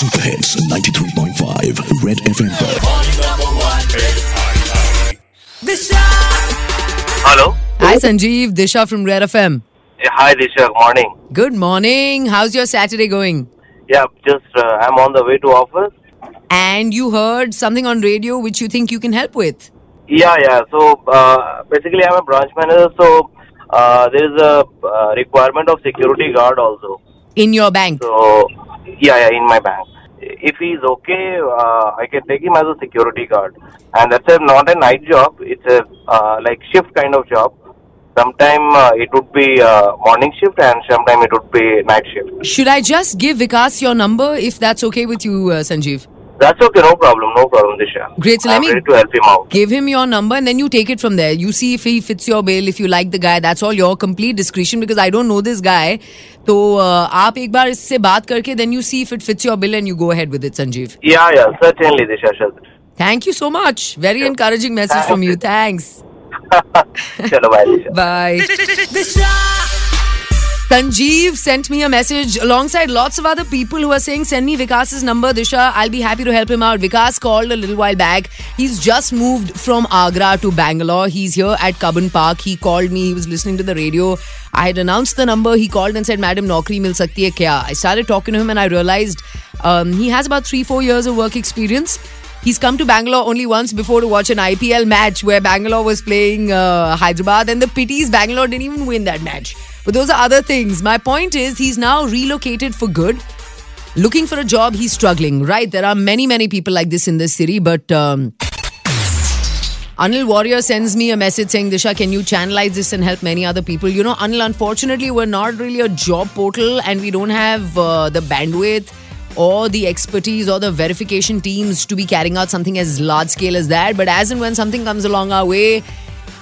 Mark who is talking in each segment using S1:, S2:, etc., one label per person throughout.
S1: Super Hits 93.5 Red FM पर
S2: Hello.
S3: Hi Sanjiv, Disha from Red FM.
S2: Hi Disha, morning.
S3: Good morning. How's your Saturday going?
S2: Yeah, just uh, I'm on the way to office.
S3: And you heard something on radio which you think you can help with?
S2: Yeah, yeah. So uh, basically, I'm a branch manager, so uh, there is a requirement of security guard also.
S3: In your bank?
S2: So yeah, yeah, in my bank. If he's okay, uh, I can take him as a security guard. And that's a, not a night job. It's a uh, like shift kind of job. Sometime uh, it would be uh, morning shift, and sometime it would be night shift.
S3: Should I just give Vikas your number if that's okay with you, uh, Sanjiv?
S2: That's okay, no problem, no problem, Disha.
S3: Great, so let
S2: I'm
S3: me
S2: to help him out.
S3: give him your number and then you take it from there. You see if he fits your bill, if you like the guy, that's all your complete discretion because I don't know this guy. so uh, आप एक बार इससे बात करके then you see if it fits your bill and you go ahead with it, Sanjiv.
S2: Yeah, yeah, certainly, Disha. Certainly.
S3: Thank you so much. Very encouraging message from you. Thanks.
S2: Chalo, bye, Disha.
S3: Bye. Sanjiv sent me a message alongside lots of other people who are saying, Send me Vikas's number, Disha. I'll be happy to help him out. Vikas called a little while back. He's just moved from Agra to Bangalore. He's here at Cubbon Park. He called me. He was listening to the radio. I had announced the number. He called and said, Madam, Naukri mil sakti hai kya? I started talking to him and I realized um, he has about three, four years of work experience. He's come to Bangalore only once before to watch an IPL match where Bangalore was playing uh, Hyderabad, and the pity is Bangalore didn't even win that match. But those are other things. My point is, he's now relocated for good. Looking for a job, he's struggling. Right? There are many, many people like this in this city, but. Um, Anil Warrior sends me a message saying, Disha, can you channelize this and help many other people? You know, Anil, unfortunately, we're not really a job portal and we don't have uh, the bandwidth or the expertise or the verification teams to be carrying out something as large scale as that. But as and when something comes along our way,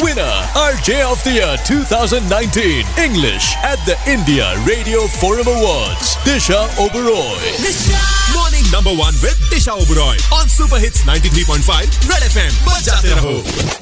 S4: Winner, RJ of the Year 2019 English at the India Radio Forum Awards, Disha Oberoi. Disha!
S5: Morning number one with Disha Oberoi on Super Hits 93.5 Red FM. Bajate raho.